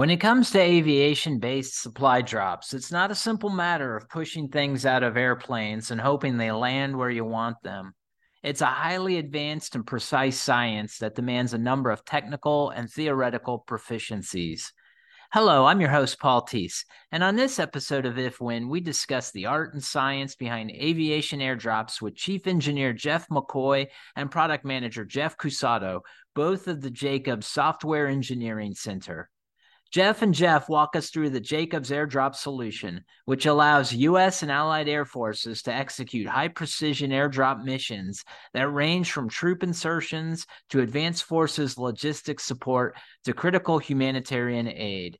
When it comes to aviation based supply drops, it's not a simple matter of pushing things out of airplanes and hoping they land where you want them. It's a highly advanced and precise science that demands a number of technical and theoretical proficiencies. Hello, I'm your host, Paul Teese, and on this episode of If When, we discuss the art and science behind aviation airdrops with Chief Engineer Jeff McCoy and Product Manager Jeff Cusato, both of the Jacobs Software Engineering Center. Jeff and Jeff walk us through the Jacobs airdrop solution, which allows U.S. and allied air forces to execute high precision airdrop missions that range from troop insertions to advanced forces logistics support to critical humanitarian aid.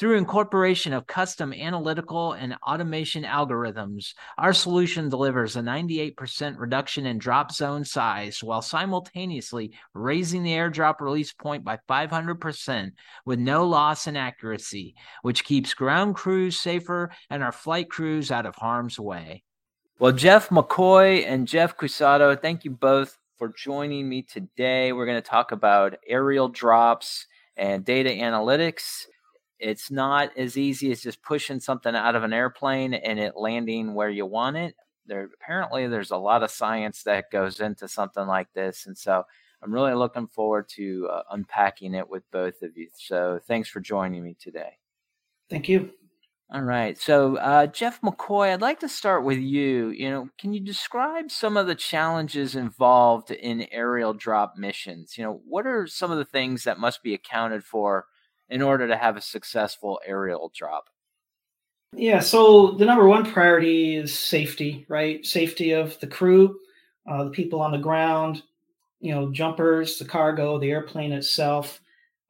Through incorporation of custom analytical and automation algorithms, our solution delivers a 98% reduction in drop zone size while simultaneously raising the airdrop release point by 500% with no loss in accuracy, which keeps ground crews safer and our flight crews out of harm's way. Well, Jeff McCoy and Jeff Cusato, thank you both for joining me today. We're going to talk about aerial drops and data analytics it's not as easy as just pushing something out of an airplane and it landing where you want it. There apparently there's a lot of science that goes into something like this, and so I'm really looking forward to uh, unpacking it with both of you. So thanks for joining me today. Thank you. All right. So, uh, Jeff McCoy, I'd like to start with you. You know, can you describe some of the challenges involved in aerial drop missions? You know, what are some of the things that must be accounted for in order to have a successful aerial drop? Yeah, so the number one priority is safety, right? Safety of the crew, uh, the people on the ground, you know, jumpers, the cargo, the airplane itself.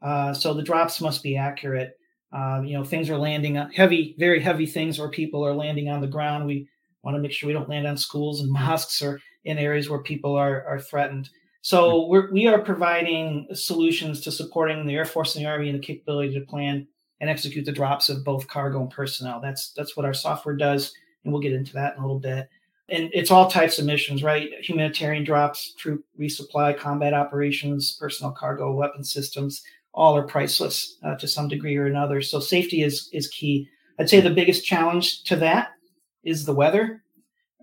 Uh, so the drops must be accurate. Uh, you know, things are landing on heavy, very heavy things where people are landing on the ground. We want to make sure we don't land on schools and mosques or in areas where people are, are threatened. So we're, we are providing solutions to supporting the Air Force and the Army and the capability to plan and execute the drops of both cargo and personnel. That's that's what our software does, and we'll get into that in a little bit. And it's all types of missions, right? Humanitarian drops, troop resupply, combat operations, personal cargo, weapon systems, all are priceless uh, to some degree or another. So safety is is key. I'd say the biggest challenge to that is the weather,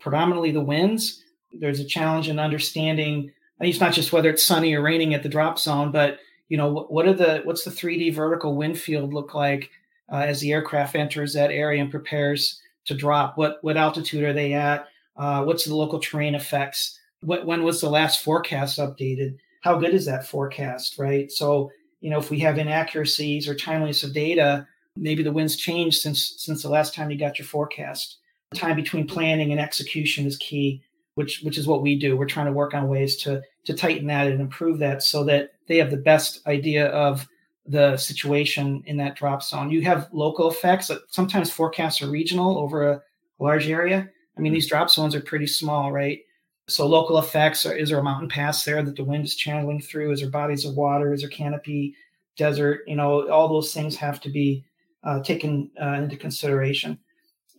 predominantly the winds. There's a challenge in understanding it's not just whether it's sunny or raining at the drop zone, but you know what are the what's the 3D vertical wind field look like uh, as the aircraft enters that area and prepares to drop? What what altitude are they at? Uh, what's the local terrain effects? What, when was the last forecast updated? How good is that forecast? Right. So you know if we have inaccuracies or timeliness of data, maybe the winds changed since since the last time you got your forecast. The time between planning and execution is key which which is what we do. We're trying to work on ways to to tighten that and improve that so that they have the best idea of the situation in that drop zone. You have local effects. Sometimes forecasts are regional over a large area. I mean, these drop zones are pretty small, right? So local effects are, is there a mountain pass there that the wind is channeling through? Is there bodies of water? Is there canopy, desert? You know, all those things have to be uh, taken uh, into consideration.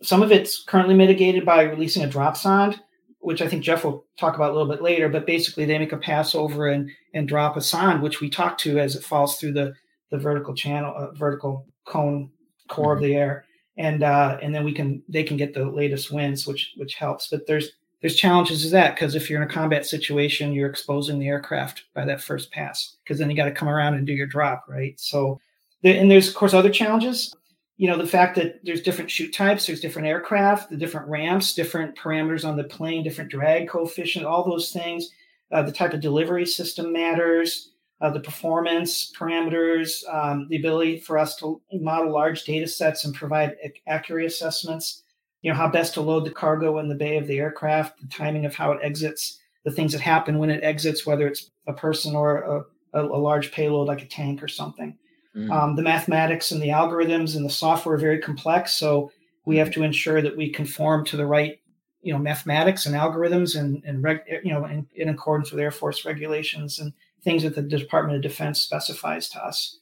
Some of it's currently mitigated by releasing a drop sonde which I think Jeff will talk about a little bit later. But basically, they make a pass over and and drop a sonde, which we talk to as it falls through the the vertical channel, uh, vertical cone core mm-hmm. of the air, and uh, and then we can they can get the latest winds, which which helps. But there's there's challenges to that because if you're in a combat situation, you're exposing the aircraft by that first pass because then you got to come around and do your drop, right? So, and there's of course other challenges you know the fact that there's different chute types there's different aircraft the different ramps different parameters on the plane different drag coefficient all those things uh, the type of delivery system matters uh, the performance parameters um, the ability for us to model large data sets and provide accurate assessments. You know how best to load the cargo in the bay of the aircraft the timing of how it exits the things that happen when it exits whether it's a person or a, a large payload like a tank or something Mm. Um, the mathematics and the algorithms and the software are very complex, so we have to ensure that we conform to the right, you know, mathematics and algorithms and and reg, you know in, in accordance with Air Force regulations and things that the Department of Defense specifies to us.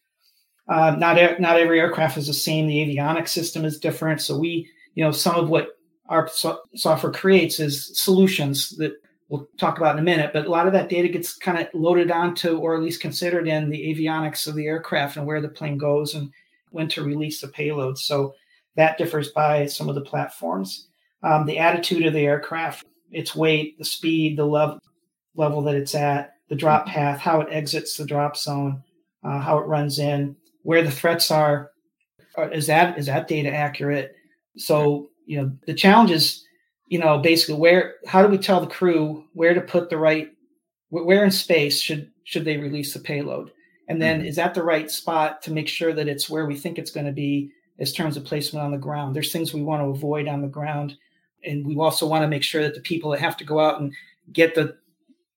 Uh, not not every aircraft is the same. The avionics system is different, so we you know some of what our so- software creates is solutions that we'll talk about in a minute, but a lot of that data gets kind of loaded onto or at least considered in the avionics of the aircraft and where the plane goes and when to release the payload. So that differs by some of the platforms. Um, the attitude of the aircraft, its weight, the speed, the level level that it's at, the drop mm-hmm. path, how it exits the drop zone, uh, how it runs in, where the threats are. Uh, is that is that data accurate? So you know the challenge is, you know, basically where how do we tell the crew where to put the right where in space should should they release the payload, and then mm-hmm. is that the right spot to make sure that it's where we think it's going to be as terms of placement on the ground. There's things we want to avoid on the ground, and we also want to make sure that the people that have to go out and get the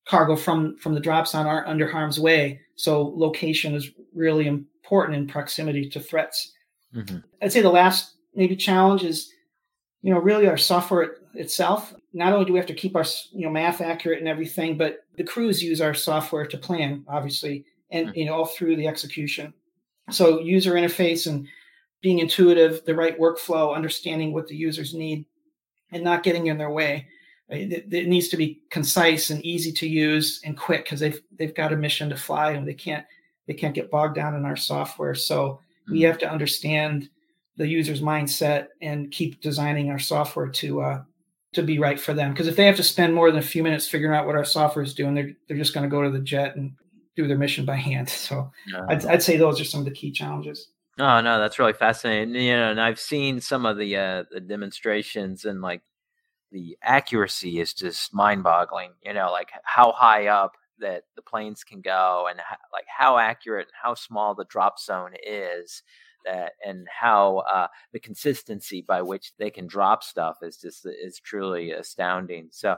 cargo from from the drop zone aren't under harm's way. So location is really important in proximity to threats. Mm-hmm. I'd say the last maybe challenge is, you know, really our software itself. Not only do we have to keep our you know math accurate and everything, but the crews use our software to plan, obviously, and mm-hmm. you know all through the execution. So user interface and being intuitive, the right workflow, understanding what the users need, and not getting in their way it, it needs to be concise and easy to use and quick because they've they've got a mission to fly and they can't they can't get bogged down in our software. So we have to understand the user's mindset and keep designing our software to uh, to be right for them. Because if they have to spend more than a few minutes figuring out what our software is doing, they're they're just going to go to the jet and do their mission by hand. So I'd, I'd say those are some of the key challenges. Oh no, that's really fascinating. You know, and I've seen some of the uh, the demonstrations and like the accuracy is just mind-boggling. You know, like how high up that the planes can go, and how, like how accurate and how small the drop zone is. That and how uh, the consistency by which they can drop stuff is just is truly astounding. So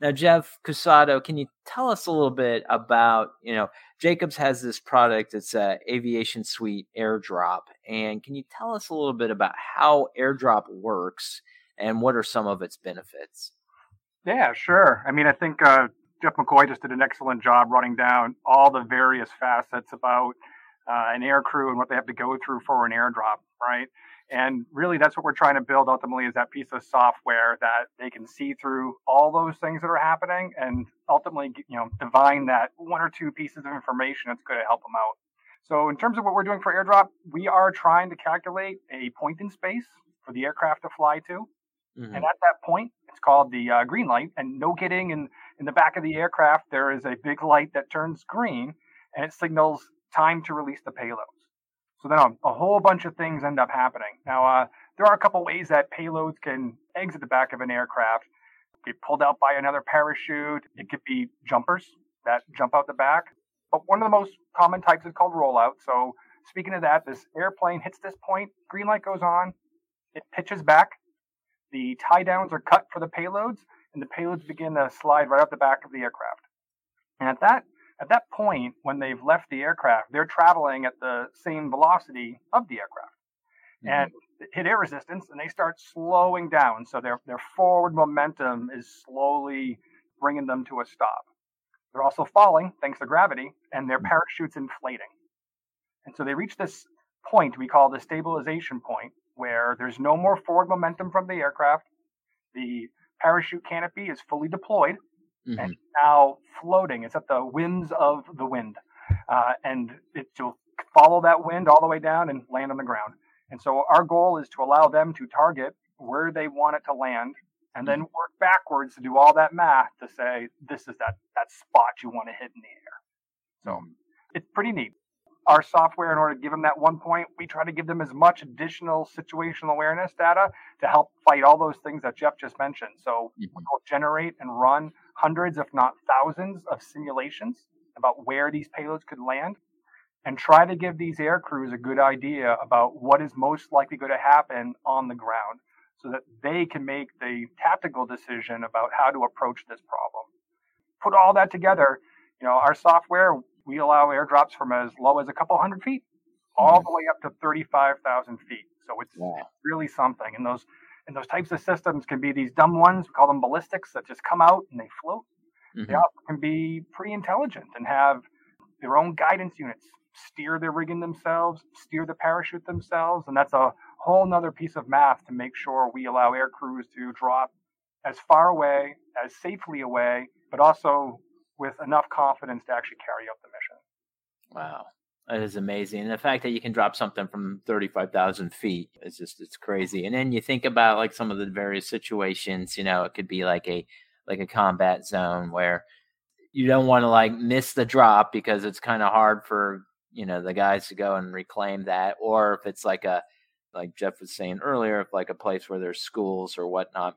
now, Jeff Cusato, can you tell us a little bit about, you know, Jacobs has this product, it's a Aviation Suite airdrop. And can you tell us a little bit about how airdrop works and what are some of its benefits? Yeah, sure. I mean, I think uh, Jeff McCoy just did an excellent job running down all the various facets about uh, an air crew and what they have to go through for an airdrop, right? And really, that's what we're trying to build ultimately is that piece of software that they can see through all those things that are happening and ultimately, you know, divine that one or two pieces of information that's going to help them out. So, in terms of what we're doing for airdrop, we are trying to calculate a point in space for the aircraft to fly to. Mm-hmm. And at that point, it's called the uh, green light. And no kidding, in, in the back of the aircraft, there is a big light that turns green and it signals time to release the payloads. So then a, a whole bunch of things end up happening. Now, uh, there are a couple ways that payloads can exit the back of an aircraft. Be pulled out by another parachute. It could be jumpers that jump out the back. But one of the most common types is called rollout. So speaking of that, this airplane hits this point, green light goes on, it pitches back, the tie downs are cut for the payloads, and the payloads begin to slide right up the back of the aircraft. And at that at that point, when they've left the aircraft, they're traveling at the same velocity of the aircraft, mm-hmm. and hit air resistance, and they start slowing down. So their their forward momentum is slowly bringing them to a stop. They're also falling thanks to gravity, and their mm-hmm. parachute's inflating. And so they reach this point we call the stabilization point, where there's no more forward momentum from the aircraft. The parachute canopy is fully deployed mm-hmm. and now floating. It's at the whims of the wind. Uh, and it will follow that wind all the way down and land on the ground. And so our goal is to allow them to target where they want it to land and then mm-hmm. work backwards to do all that math to say this is that that spot you want to hit in the air. So mm-hmm. it's pretty neat our software in order to give them that one point we try to give them as much additional situational awareness data to help fight all those things that jeff just mentioned so mm-hmm. we'll generate and run hundreds if not thousands of simulations about where these payloads could land and try to give these air crews a good idea about what is most likely going to happen on the ground so that they can make the tactical decision about how to approach this problem put all that together you know our software we allow airdrops from as low as a couple hundred feet all hmm. the way up to 35,000 feet. So it's, wow. it's, really something. And those and those types of systems can be these dumb ones, we call them ballistics, that just come out and they float. Mm-hmm. They also can be pretty intelligent and have their own guidance units, steer their rigging themselves, steer the parachute themselves. And that's a whole nother piece of math to make sure we allow air crews to drop as far away, as safely away, but also with enough confidence to actually carry out the mission. Wow. That is amazing. And the fact that you can drop something from 35,000 feet is just, it's crazy. And then you think about like some of the various situations, you know, it could be like a, like a combat zone where you don't want to like miss the drop because it's kind of hard for, you know, the guys to go and reclaim that. Or if it's like a, like Jeff was saying earlier, if like a place where there's schools or whatnot,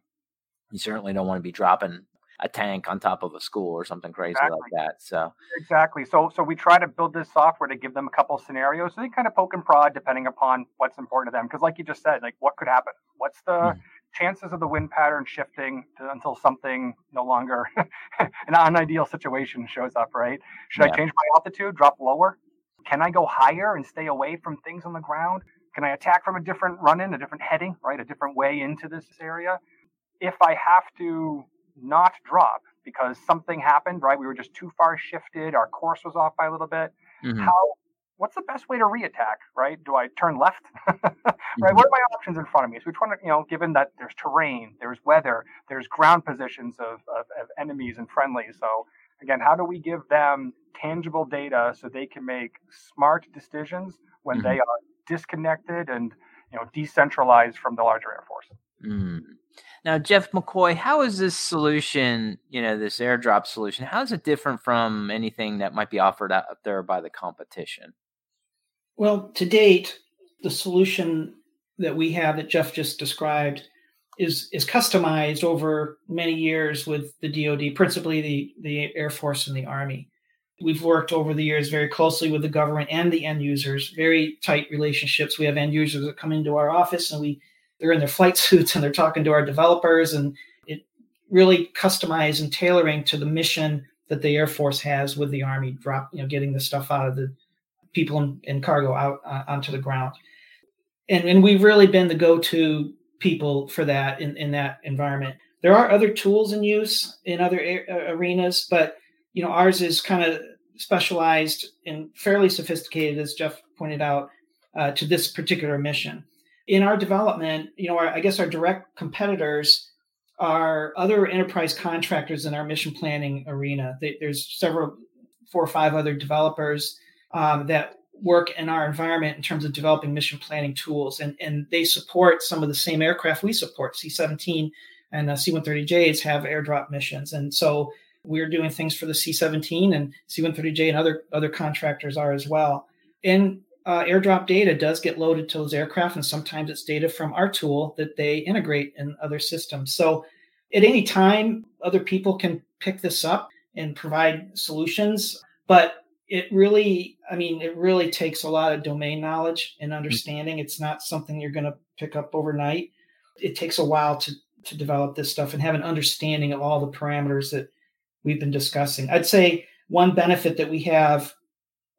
you certainly don't want to be dropping a tank on top of a school or something crazy exactly. like that. So exactly. So so we try to build this software to give them a couple scenarios so they kind of poke and prod depending upon what's important to them. Because like you just said, like what could happen? What's the mm-hmm. chances of the wind pattern shifting to, until something no longer an unideal situation shows up? Right? Should yeah. I change my altitude? Drop lower? Can I go higher and stay away from things on the ground? Can I attack from a different run in, a different heading, right? A different way into this area? If I have to not drop because something happened, right? We were just too far shifted. Our course was off by a little bit. Mm-hmm. How? What's the best way to reattack, right? Do I turn left, right? Mm-hmm. What are my options in front of me? So which one, you know, given that there's terrain, there's weather, there's ground positions of, of, of enemies and friendlies. So again, how do we give them tangible data so they can make smart decisions when mm-hmm. they are disconnected and you know decentralized from the larger air force? Mm. Now, Jeff McCoy, how is this solution, you know, this airdrop solution, how is it different from anything that might be offered out there by the competition? Well, to date, the solution that we have that Jeff just described is is customized over many years with the DoD, principally the, the Air Force and the Army. We've worked over the years very closely with the government and the end users, very tight relationships. We have end users that come into our office and we they're in their flight suits and they're talking to our developers and it really customized and tailoring to the mission that the Air Force has with the Army, drop you know getting the stuff out of the people in cargo out uh, onto the ground, and and we've really been the go-to people for that in in that environment. There are other tools in use in other a- arenas, but you know ours is kind of specialized and fairly sophisticated, as Jeff pointed out, uh, to this particular mission in our development, you know, our, I guess our direct competitors are other enterprise contractors in our mission planning arena. They, there's several, four or five other developers um, that work in our environment in terms of developing mission planning tools, and and they support some of the same aircraft we support. C-17 and uh, C-130Js have airdrop missions, and so we're doing things for the C-17 and C-130J and other other contractors are as well. And uh, airdrop data does get loaded to those aircraft, and sometimes it's data from our tool that they integrate in other systems. So at any time, other people can pick this up and provide solutions, but it really, I mean, it really takes a lot of domain knowledge and understanding. It's not something you're going to pick up overnight. It takes a while to to develop this stuff and have an understanding of all the parameters that we've been discussing. I'd say one benefit that we have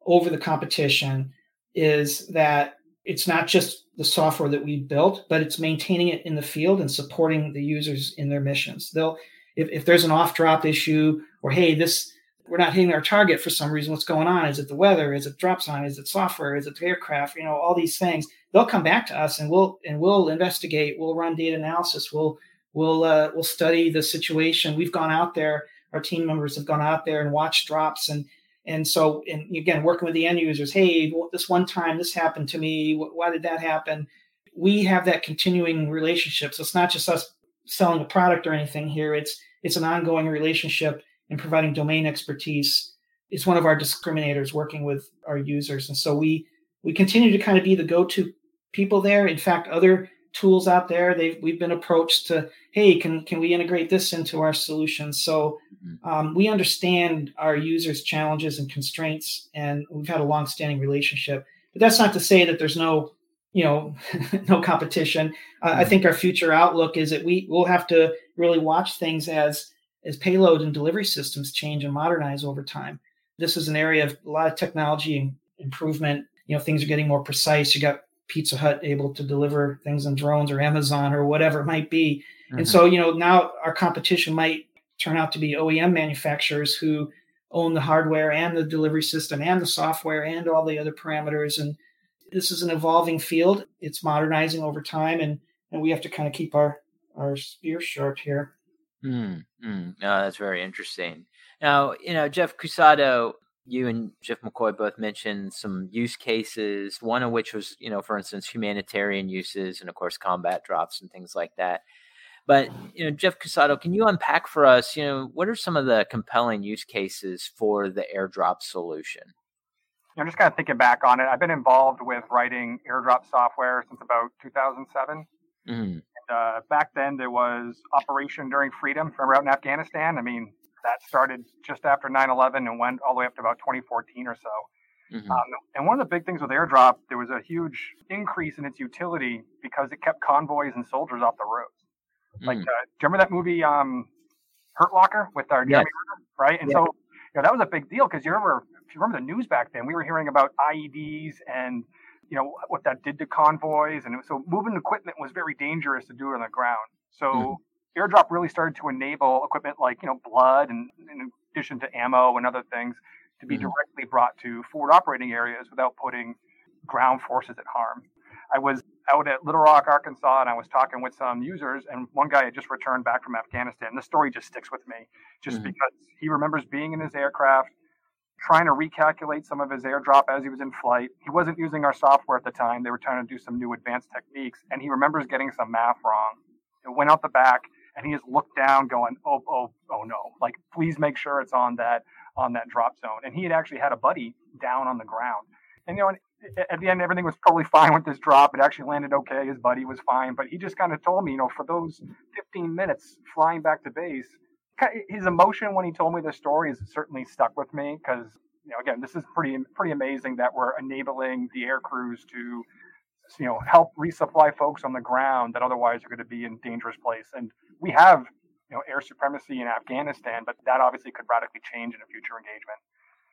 over the competition is that it's not just the software that we built, but it's maintaining it in the field and supporting the users in their missions. They'll, if, if there's an off drop issue or, hey, this, we're not hitting our target for some reason, what's going on? Is it the weather? Is it dropsonde? Is it software? Is it the aircraft? You know, all these things. They'll come back to us and we'll, and we'll investigate. We'll run data analysis. We'll, we'll, uh, we'll study the situation. We've gone out there. Our team members have gone out there and watched drops and, and so, and again, working with the end users, hey, this one time this happened to me. Why did that happen? We have that continuing relationship. So it's not just us selling a product or anything here. It's it's an ongoing relationship and providing domain expertise. It's one of our discriminators working with our users, and so we we continue to kind of be the go-to people there. In fact, other tools out there. They've we've been approached to, hey, can can we integrate this into our solutions? So mm-hmm. um, we understand our users' challenges and constraints, and we've had a long-standing relationship. But that's not to say that there's no, you know, no competition. Uh, I mm-hmm. think our future outlook is that we will have to really watch things as as payload and delivery systems change and modernize over time. This is an area of a lot of technology improvement. You know, things are getting more precise. You got Pizza Hut able to deliver things on drones or Amazon or whatever it might be. Mm-hmm. And so, you know, now our competition might turn out to be OEM manufacturers who own the hardware and the delivery system and the software and all the other parameters. And this is an evolving field. It's modernizing over time, and and we have to kind of keep our our spear sharp here. Mm, mm. No, that's very interesting. Now, you know, Jeff Cusato, you and Jeff McCoy both mentioned some use cases, one of which was, you know, for instance, humanitarian uses and of course combat drops and things like that. But, you know, Jeff Cusato, can you unpack for us, you know, what are some of the compelling use cases for the airdrop solution? I'm just kind of thinking back on it. I've been involved with writing airdrop software since about 2007. Mm-hmm. And, uh, back then, there was Operation Enduring Freedom from out in Afghanistan. I mean, that started just after 9/11 and went all the way up to about 2014 or so. Mm-hmm. Um, and one of the big things with airdrop, there was a huge increase in its utility because it kept convoys and soldiers off the roads. Mm-hmm. Like, uh, do you remember that movie um, Hurt Locker with our Jeremy yes. right? And so, you know, that was a big deal because you remember, if you remember the news back then, we were hearing about IEDs and you know what that did to convoys, and so moving equipment was very dangerous to do it on the ground. So mm-hmm airdrop really started to enable equipment like you know blood and in addition to ammo and other things to be mm-hmm. directly brought to forward operating areas without putting ground forces at harm. I was out at Little Rock, Arkansas, and I was talking with some users, and one guy had just returned back from Afghanistan. The story just sticks with me, just mm-hmm. because he remembers being in his aircraft, trying to recalculate some of his airdrop as he was in flight. He wasn't using our software at the time; they were trying to do some new advanced techniques, and he remembers getting some math wrong. It went out the back and he has looked down going, oh, oh, oh no, like please make sure it's on that on that drop zone. And he had actually had a buddy down on the ground. And you know, at the end, everything was totally fine with this drop. It actually landed okay. His buddy was fine, but he just kind of told me, you know, for those 15 minutes flying back to base, his emotion when he told me the story has certainly stuck with me because, you know, again, this is pretty pretty amazing that we're enabling the air crews to you know help resupply folks on the ground that otherwise are going to be in dangerous place and we have you know air supremacy in afghanistan but that obviously could radically change in a future engagement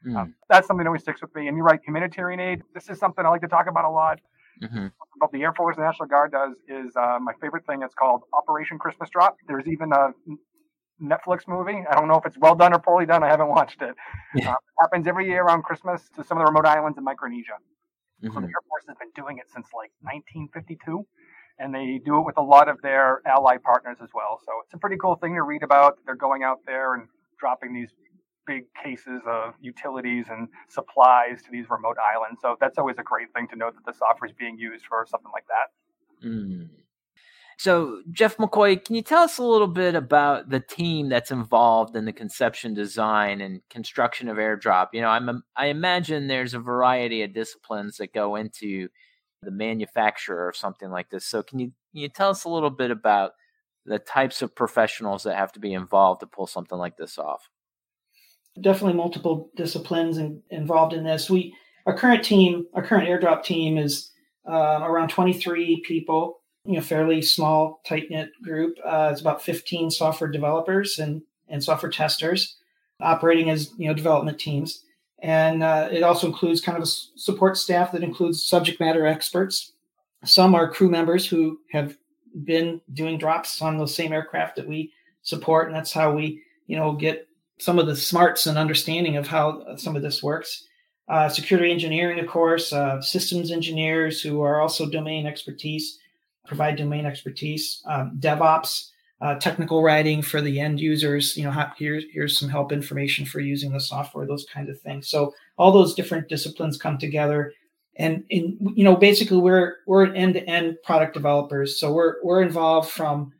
mm. um, that's something that always sticks with me and you're right humanitarian aid this is something i like to talk about a lot mm-hmm. what the air force and national guard does is uh, my favorite thing it's called operation christmas drop there's even a Netflix movie. I don't know if it's well done or poorly done. I haven't watched it. Yeah. Uh, it happens every year around Christmas to some of the remote islands in Micronesia. Mm-hmm. So the Air Force has been doing it since like 1952, and they do it with a lot of their ally partners as well. So it's a pretty cool thing to read about. They're going out there and dropping these big cases of utilities and supplies to these remote islands. So that's always a great thing to know that the software is being used for something like that. Mm. So, Jeff McCoy, can you tell us a little bit about the team that's involved in the conception, design, and construction of airdrop? You know, I'm I imagine there's a variety of disciplines that go into the manufacturer of something like this. So, can you can you tell us a little bit about the types of professionals that have to be involved to pull something like this off? Definitely multiple disciplines in, involved in this. We our current team, our current airdrop team is uh, around 23 people you know fairly small tight knit group. Uh, it's about 15 software developers and and software testers operating as you know development teams, and uh, it also includes kind of a support staff that includes subject matter experts. Some are crew members who have been doing drops on those same aircraft that we support, and that's how we you know get some of the smarts and understanding of how some of this works. Uh, security engineering, of course, uh, systems engineers who are also domain expertise, provide domain expertise, um, DevOps, uh, technical writing for the end users. You know, here's here's some help information for using the software, those kinds of things. So all those different disciplines come together, and in you know, basically we're we're an end to end product developers. So we're we're involved from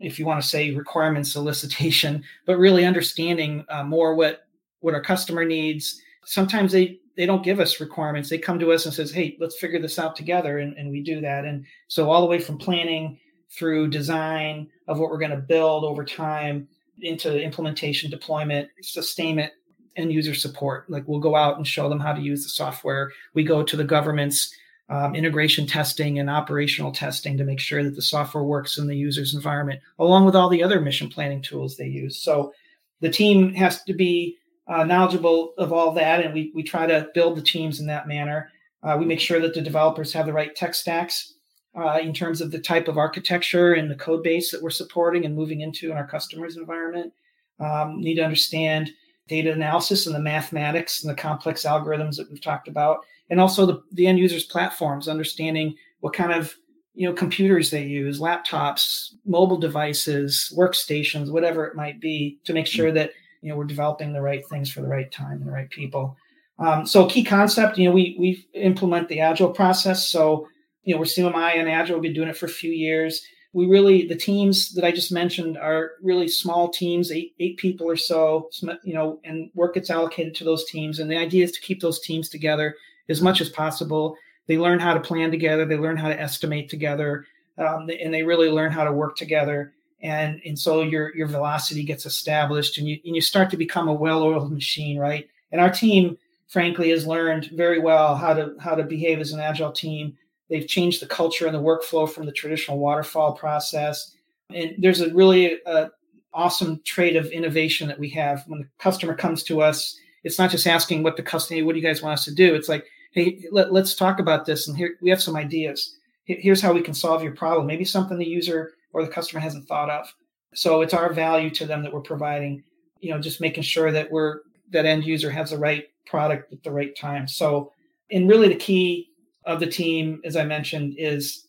if you want to say requirement solicitation, but really understanding uh, more what what our customer needs. Sometimes they they don't give us requirements. They come to us and says, "Hey, let's figure this out together," and, and we do that. And so all the way from planning through design of what we're going to build over time into implementation, deployment, sustainment, and user support. Like we'll go out and show them how to use the software. We go to the government's um, integration testing and operational testing to make sure that the software works in the user's environment, along with all the other mission planning tools they use. So the team has to be uh, knowledgeable of all that, and we, we try to build the teams in that manner. Uh, we make sure that the developers have the right tech stacks uh, in terms of the type of architecture and the code base that we're supporting and moving into in our customers' environment. Um, need to understand data analysis and the mathematics and the complex algorithms that we've talked about, and also the, the end users' platforms, understanding what kind of you know computers they use, laptops, mobile devices, workstations, whatever it might be, to make sure that you know we're developing the right things for the right time and the right people Um, so key concept, you know, we we implement the agile process. So you know, we're CMMI and agile. We've been doing it for a few years. We really the teams that I just mentioned are really small teams, eight eight people or so. You know, and work gets allocated to those teams. And the idea is to keep those teams together as much as possible. They learn how to plan together. They learn how to estimate together, um, and they really learn how to work together. And and so your your velocity gets established, and you and you start to become a well-oiled machine, right? And our team frankly has learned very well how to how to behave as an agile team. They've changed the culture and the workflow from the traditional waterfall process. And there's a really uh, awesome trait of innovation that we have when the customer comes to us. It's not just asking what the customer, what do you guys want us to do? It's like, hey, let, us talk about this, and here we have some ideas. Here's how we can solve your problem. Maybe something the user or the customer hasn't thought of. So it's our value to them that we're providing. You know, just making sure that we're that end user has the right product at the right time. So, and really the key of the team, as I mentioned, is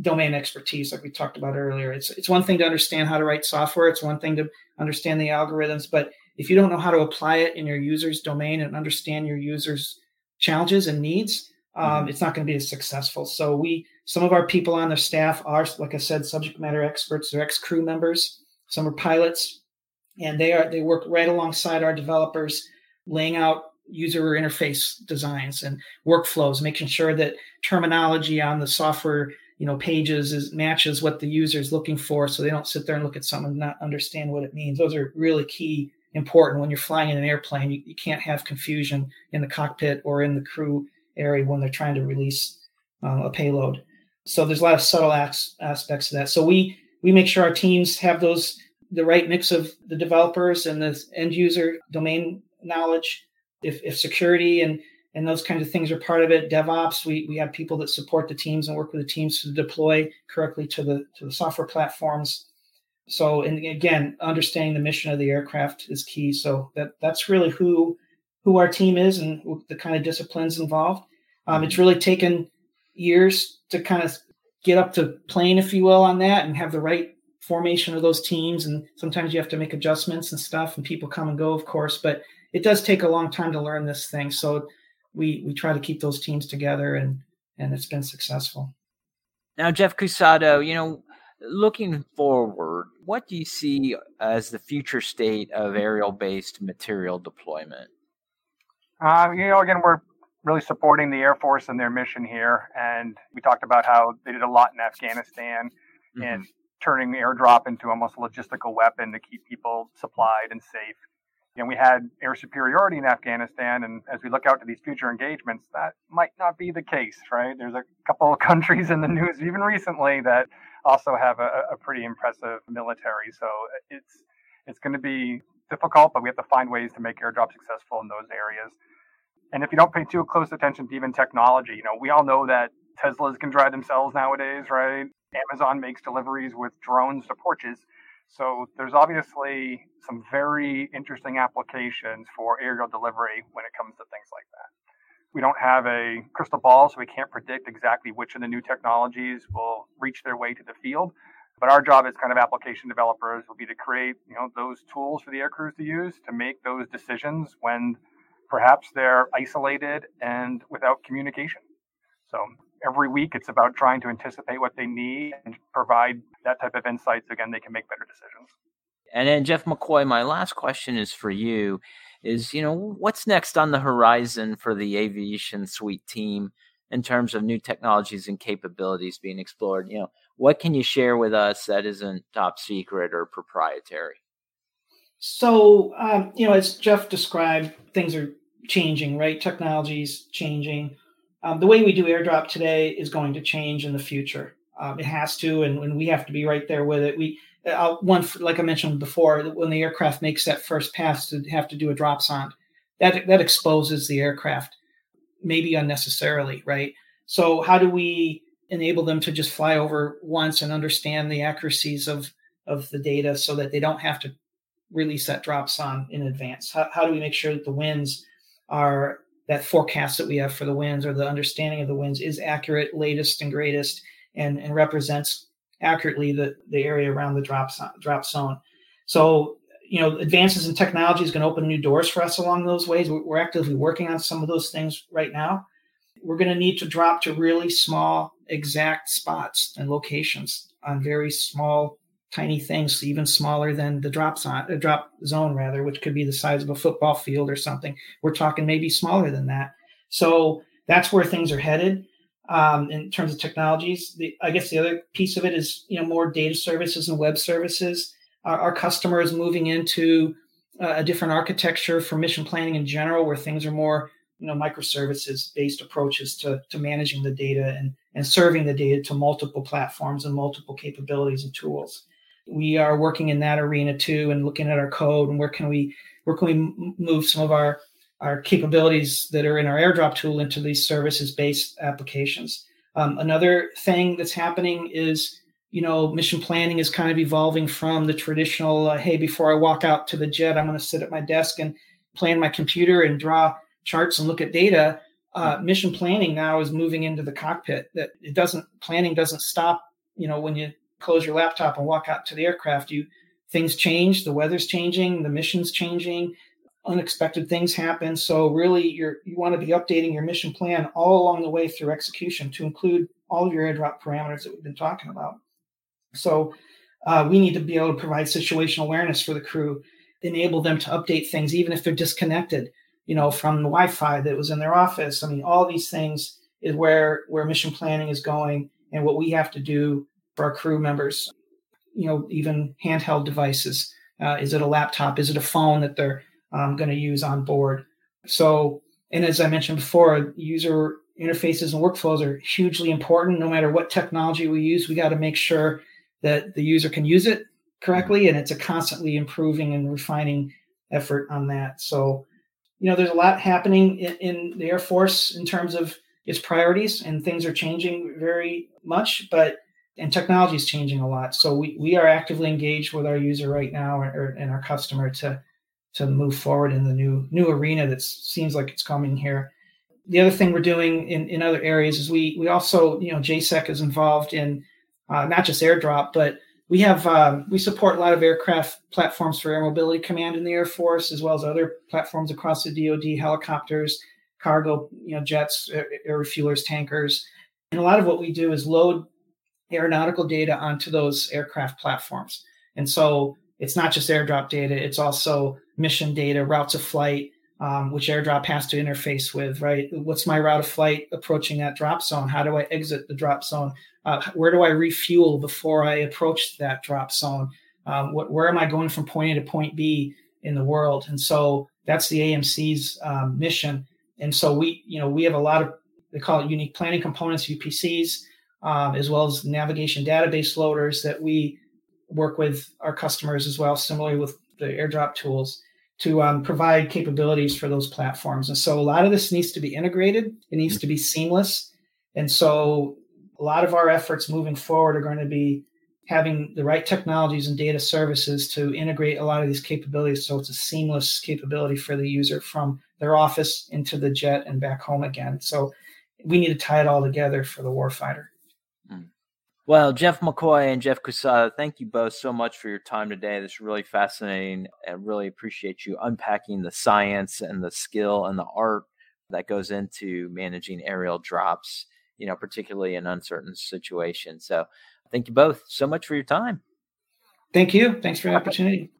domain expertise, like we talked about earlier. It's it's one thing to understand how to write software. It's one thing to understand the algorithms, but if you don't know how to apply it in your user's domain and understand your user's challenges and needs, um, mm-hmm. it's not going to be as successful. So we, some of our people on the staff are, like I said, subject matter experts. They're ex crew members. Some are pilots, and they are they work right alongside our developers, laying out user interface designs and workflows, making sure that terminology on the software you know pages is matches what the user is looking for, so they don't sit there and look at something and not understand what it means. Those are really key important when you're flying in an airplane. You, you can't have confusion in the cockpit or in the crew area when they're trying to release um, a payload. So there's a lot of subtle as- aspects of that. So we we make sure our teams have those the right mix of the developers and the end user domain knowledge if, if security and and those kinds of things are part of it devops we, we have people that support the teams and work with the teams to deploy correctly to the to the software platforms so and again understanding the mission of the aircraft is key so that that's really who who our team is and the kind of disciplines involved um, it's really taken years to kind of get up to plane if you will on that and have the right formation of those teams and sometimes you have to make adjustments and stuff and people come and go of course but it does take a long time to learn this thing. So we we try to keep those teams together, and and it's been successful. Now, Jeff Cusato, you know, looking forward, what do you see as the future state of aerial-based material deployment? Uh, you know, again, we're really supporting the Air Force and their mission here, and we talked about how they did a lot in Afghanistan mm-hmm. and turning the airdrop into almost a logistical weapon to keep people supplied and safe And we had air superiority in Afghanistan, and as we look out to these future engagements, that might not be the case, right? There's a couple of countries in the news, even recently, that also have a, a pretty impressive military. So it's it's going to be difficult, but we have to find ways to make airdrop successful in those areas. And if you don't pay too close attention to even technology, you know, we all know that Teslas can drive themselves nowadays, right? Amazon makes deliveries with drones to porches. So there's obviously some very interesting applications for aerial delivery when it comes to things like that. We don't have a crystal ball, so we can't predict exactly which of the new technologies will reach their way to the field. But our job as kind of application developers will be to create, you know, those tools for the air crews to use to make those decisions when perhaps they're isolated and without communication. So every week it's about trying to anticipate what they need and provide that type of insights. So again they can make better decisions. And then jeff mccoy my last question is for you is you know what's next on the horizon for the aviation suite team in terms of new technologies and capabilities being explored? You know what can you share with us that isn't top secret or proprietary so um, you know as jeff described things are changing right technologies changing um, the way we do airdrop today is going to change in the future. Um, it has to, and, and, we have to be right there with it. We uh, one like I mentioned before, when the aircraft makes that first pass to have to do a dropsonde, that that exposes the aircraft, maybe unnecessarily, right? So how do we enable them to just fly over once and understand the accuracies of of the data so that they don't have to release that dropsonde in advance? How, how do we make sure that the winds are that forecast that we have for the winds or the understanding of the winds is accurate, latest and greatest, and, and represents accurately the, the area around the drop, drop zone. So, you know, advances in technology is going to open new doors for us along those ways. We're actively working on some of those things right now. We're going to need to drop to really small, exact spots and locations on very small, tiny things, even smaller than the drop zone, uh, drop zone rather, which could be the size of a football field or something. We're talking maybe smaller than that. So that's where things are headed um, in terms of technologies. The, I guess the other piece of it is you know more data services and web services. Our, our moving into a different architecture for mission planning in general, where things are more you know microservices based approaches to, to managing the data and, and serving the data to multiple platforms and multiple capabilities and tools we are working in that arena too and looking at our code and where can we where can we move some of our our capabilities that are in our airdrop tool into these services based applications um, another thing that's happening is you know mission planning is kind of evolving from the traditional uh, hey before i walk out to the jet i'm going to sit at my desk and plan my computer and draw charts and look at data, uh, mm-hmm. mission planning now is moving into the cockpit. That it doesn't planning doesn't stop. You know, when you close your laptop and walk out to the aircraft, you things change. The weather's changing. The mission's changing. Unexpected things happen. So really, you're you want to be updating your mission plan all along the way through execution to include all of your airdrop parameters that we've been talking about. So uh, we need to be able to provide situational awareness for the crew, enable them to update things even if they're disconnected you know, from the Wi-Fi that was in their office. I mean, all these things is where where mission planning is going, and what we have to do for our crew members. You know, even handheld devices. Uh, is it a laptop? Is it a phone that they're um, going to use on board? So, and as I mentioned before, user interfaces and workflows are hugely important. No matter what technology we use, we got to make sure that the user can use it correctly, and it's a constantly improving and refining effort on that. So, you know, there's a lot happening in, in, the Air Force in terms of its priorities, and things are changing very much. But and technology is changing a lot, so we we are actively engaged with our user right now or, and our customer to to move forward in the new new arena that seems like it's coming here. The other thing we're doing in, in other areas is we we also you know JSEC is involved in uh, not just airdrop but we have um, we support a lot of aircraft platforms for air mobility command in the air force as well as other platforms across the dod helicopters cargo you know jets air, air refuelers tankers and a lot of what we do is load aeronautical data onto those aircraft platforms and so it's not just airdrop data it's also mission data routes of flight um, which airdrop has to interface with right what's my route of flight approaching that drop zone how do i exit the drop zone uh, where do I refuel before I approach that drop zone? Um, where am I going from point A to point B in the world? And so that's the AMC's um, mission. And so we, you know, we have a lot of they call it unique planning components, UPCs, um, as well as navigation database loaders that we work with our customers as well, similarly with the airdrop tools to um, provide capabilities for those platforms. And so a lot of this needs to be integrated. It needs to be seamless. And so a lot of our efforts moving forward are going to be having the right technologies and data services to integrate a lot of these capabilities so it's a seamless capability for the user from their office into the jet and back home again. So we need to tie it all together for the warfighter. Well, Jeff McCoy and Jeff Cusato, thank you both so much for your time today. This is really fascinating. I really appreciate you unpacking the science and the skill and the art that goes into managing aerial drops you know, particularly in uncertain situations. So thank you both so much for your time. Thank you. Thanks for the opportunity.